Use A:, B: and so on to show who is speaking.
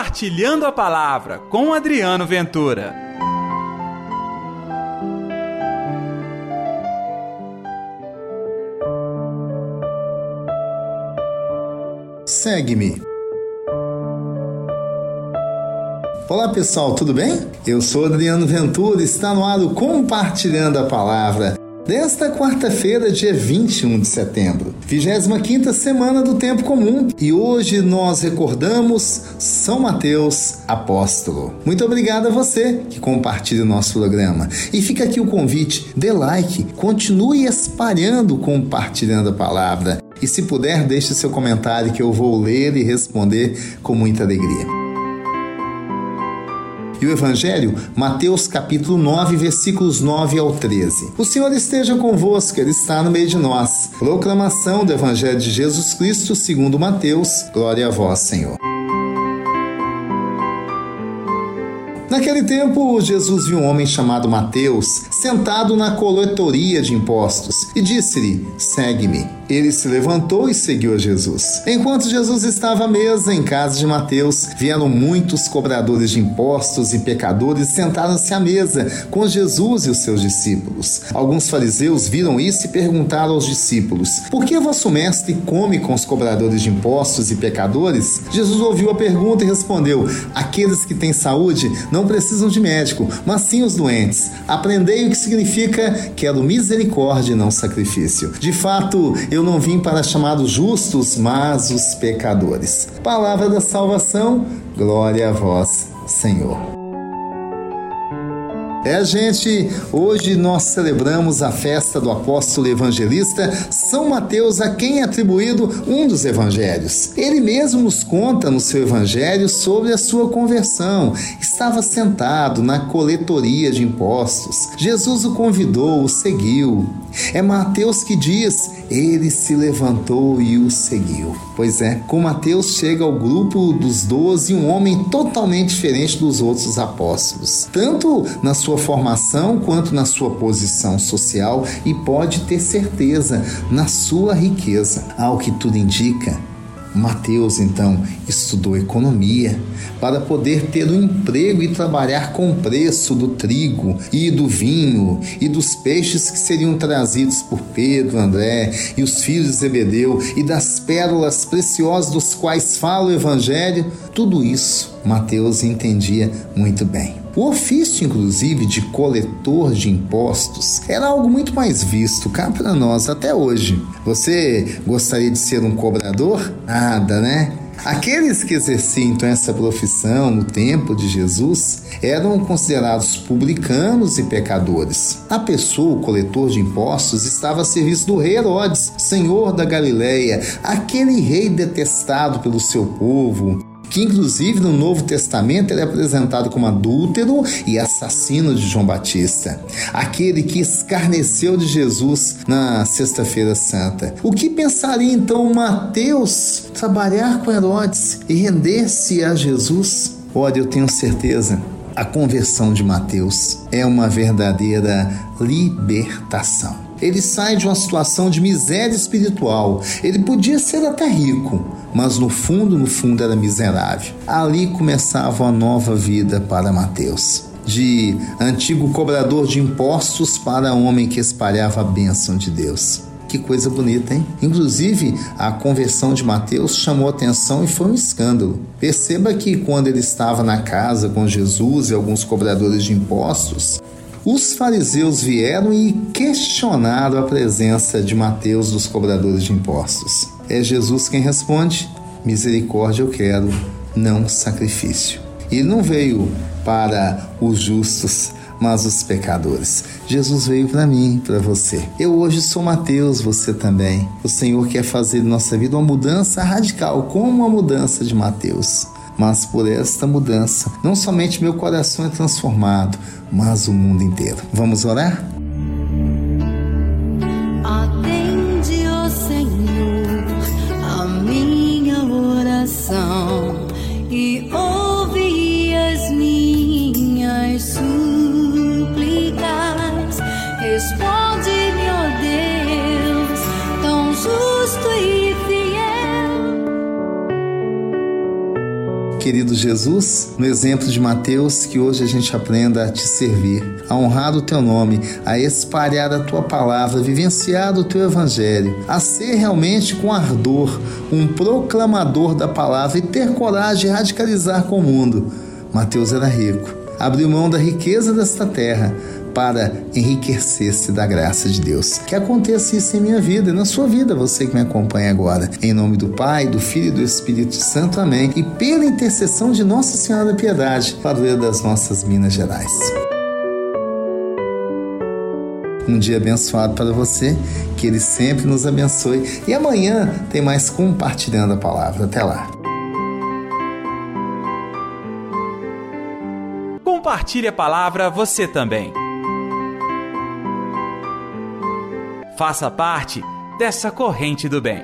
A: Compartilhando a Palavra com Adriano Ventura.
B: Segue-me. Olá pessoal, tudo bem? Eu sou Adriano Ventura está no ar Compartilhando a Palavra desta quarta-feira, dia 21 de setembro, 25 semana do Tempo Comum, e hoje nós recordamos São Mateus Apóstolo. Muito obrigado a você que compartilha o nosso programa. E fica aqui o convite: dê like, continue espalhando, compartilhando a palavra. E se puder, deixe seu comentário que eu vou ler e responder com muita alegria. E o Evangelho, Mateus capítulo 9, versículos 9 ao 13. O Senhor esteja convosco, Ele está no meio de nós. Proclamação do Evangelho de Jesus Cristo segundo Mateus. Glória a vós, Senhor. Naquele tempo, Jesus viu um homem chamado Mateus sentado na coletoria de impostos e disse-lhe: Segue-me. Ele se levantou e seguiu a Jesus. Enquanto Jesus estava à mesa em casa de Mateus, vieram muitos cobradores de impostos e pecadores sentaram-se à mesa com Jesus e os seus discípulos. Alguns fariseus viram isso e perguntaram aos discípulos: Por que vosso mestre come com os cobradores de impostos e pecadores? Jesus ouviu a pergunta e respondeu: Aqueles que têm saúde não precisam de médico, mas sim os doentes. Aprendei o que significa quero misericórdia e não sacrifício. De fato, eu eu não vim para chamar os justos, mas os pecadores. Palavra da salvação, glória a vós, Senhor. É, gente, hoje nós celebramos a festa do apóstolo evangelista São Mateus, a quem é atribuído um dos evangelhos. Ele mesmo nos conta no seu evangelho sobre a sua conversão. Estava sentado na coletoria de impostos. Jesus o convidou, o seguiu. É Mateus que diz: ele se levantou e o seguiu. Pois é, com Mateus chega ao grupo dos doze um homem totalmente diferente dos outros apóstolos, tanto na sua formação quanto na sua posição social e pode ter certeza na sua riqueza. Ao que tudo indica, Mateus então estudou economia para poder ter um emprego e trabalhar com o preço do trigo e do vinho e dos peixes que seriam trazidos por Pedro, André e os filhos de Zebedeu e das pérolas preciosas dos quais fala o evangelho, tudo isso Mateus entendia muito bem. O ofício, inclusive, de coletor de impostos era algo muito mais visto cá para nós até hoje. Você gostaria de ser um cobrador? Nada, né? Aqueles que exerciam então essa profissão no tempo de Jesus eram considerados publicanos e pecadores. A pessoa, o coletor de impostos, estava a serviço do rei Herodes, senhor da Galileia, aquele rei detestado pelo seu povo, que inclusive no Novo Testamento ele é apresentado como adúltero e assassino de João Batista, aquele que escarneceu de Jesus na Sexta-feira Santa. O que pensaria então Mateus trabalhar com Herodes e render-se a Jesus? Olha, eu tenho certeza a conversão de Mateus é uma verdadeira libertação. Ele sai de uma situação de miséria espiritual. Ele podia ser até rico, mas no fundo, no fundo era miserável. Ali começava uma nova vida para Mateus. De antigo cobrador de impostos para homem que espalhava a bênção de Deus. Que coisa bonita, hein? Inclusive, a conversão de Mateus chamou atenção e foi um escândalo. Perceba que quando ele estava na casa com Jesus e alguns cobradores de impostos, os fariseus vieram e questionaram a presença de Mateus dos cobradores de impostos. É Jesus quem responde: Misericórdia eu quero, não sacrifício. Ele não veio para os justos, mas os pecadores. Jesus veio para mim, para você. Eu hoje sou Mateus, você também. O Senhor quer fazer em nossa vida uma mudança radical, como a mudança de Mateus mas por esta mudança, não somente meu coração é transformado, mas o mundo inteiro. Vamos orar? Querido Jesus, no exemplo de Mateus, que hoje a gente aprenda a te servir, a honrar o teu nome, a espalhar a tua palavra, vivenciar o teu evangelho, a ser realmente com ardor um proclamador da palavra e ter coragem de radicalizar com o mundo. Mateus era rico, abriu mão da riqueza desta terra para enriquecer-se da graça de Deus. Que aconteça isso em minha vida e na sua vida, você que me acompanha agora. Em nome do Pai, do Filho e do Espírito Santo. Amém. E pela intercessão de Nossa Senhora da Piedade, padroeira das nossas Minas Gerais. Um dia abençoado para você, que Ele sempre nos abençoe. E amanhã tem mais compartilhando a palavra. Até lá.
A: Compartilhe a palavra você também. Faça parte dessa corrente do bem.